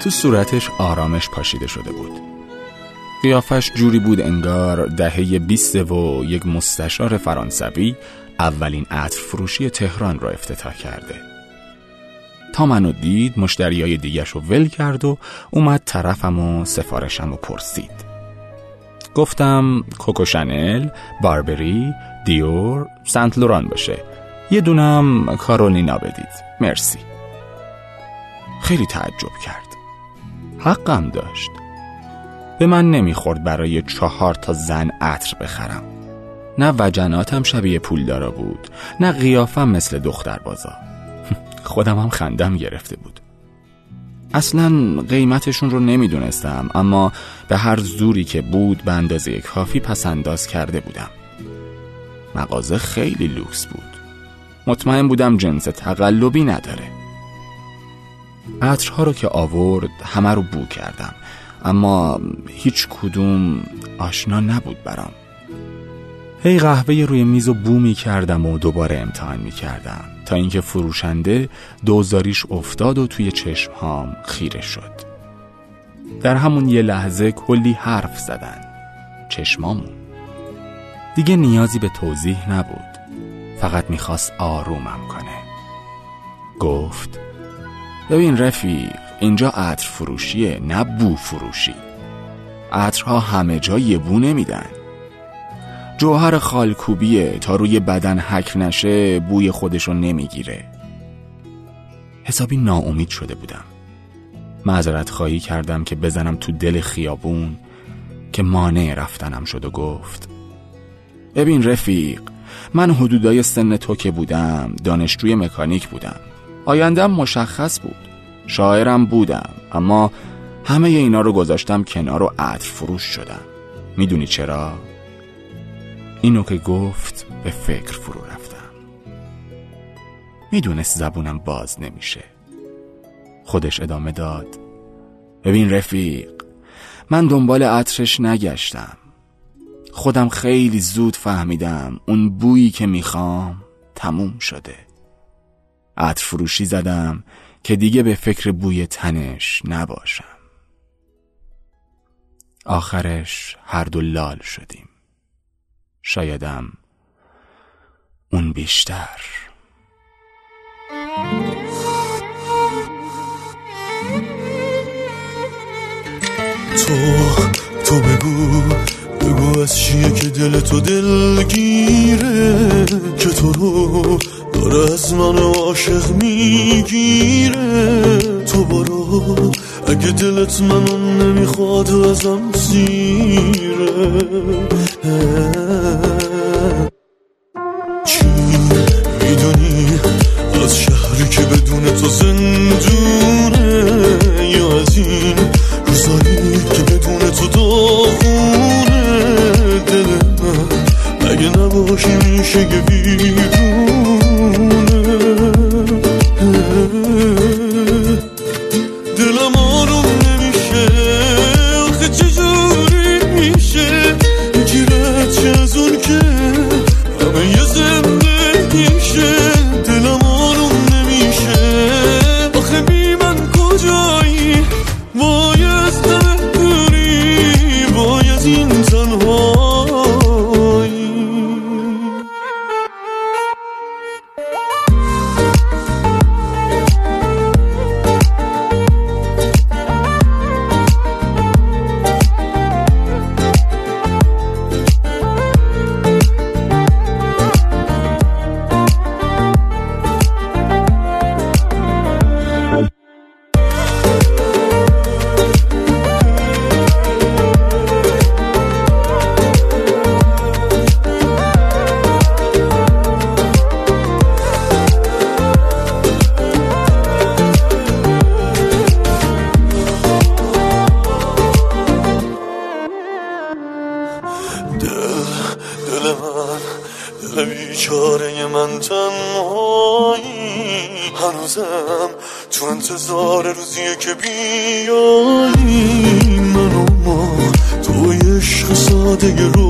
تو صورتش آرامش پاشیده شده بود. قیافش جوری بود انگار دهه بیست و یک مستشار فرانسوی اولین عطر فروشی تهران را افتتاح کرده. تا منو دید مشتریای دیگش رو ول کرد و اومد طرفم و سفارشم و پرسید. گفتم کوکو شنل، باربری، دیور، سنت لوران باشه. یه دونم کارولینا بدید. مرسی. خیلی تعجب کرد. حقم داشت. به من نمی‌خورد برای چهار تا زن عطر بخرم. نه وجناتم شبیه پولدارا بود نه قیافم مثل دختر بازا. خودم هم خندم گرفته بود. اصلا قیمتشون رو نمی‌دونستم اما به هر زوری که بود به اندازه کافی پس انداز کرده بودم. مغازه خیلی لوکس بود. مطمئن بودم جنس تقلبی نداره. عطرها رو که آورد همه رو بو کردم. اما هیچ کدوم آشنا نبود برام. هی قهوه روی میز و بو می کردم و دوباره امتحان می کردم. تا اینکه فروشنده دوزاریش افتاد و توی چشمهام خیره شد. در همون یه لحظه کلی حرف زدن. چشمامون. دیگه نیازی به توضیح نبود. فقط می‌خواست آرومم کنه. گفت ببین رفیق اینجا عطر فروشیه نه بو فروشی. عطرها همه جا یه بو نمیدن. جوهر خالکوبیه تا روی بدن حک نشه بوی خودشو نمی‌گیره. حسابی ناامید شده بودم. معذرت خواهی کردم که بزنم تو دل خیابون که مانع رفتنم شد و گفت ببین رفیق من حدودای سن تو که بودم دانشجوی مکانیک بودم. آیندم مشخص بود. شاعرم بودم اما همه اینا رو گذاشتم کنار و عطر فروش شدم. می‌دونی چرا؟ اینو که گفت به فکر فرو رفتم. می‌دونست زبونم باز نمیشه. خودش ادامه داد. ببین رفیق من دنبال عطرش نگشتم. خودم خیلی زود فهمیدم اون بویی که می‌خوام تموم شده. عطر فروشی زدم که دیگه به فکر بوی تنش نباشم. آخرش هر دو لال شدیم. شایدم اون بیشتر. تو تو بگو بگو از چیه که دل تو دلگیره که تو رو داره از من عاشق می‌گیره. تو برو. اگه دلت منو نمی‌خواد ازم سیره چی می‌دونی؟ دل دل من دل بیچاره من تنهایی. هنوزم تو انتظار روزیه که بیایی. منو ما توی عشق ساده رو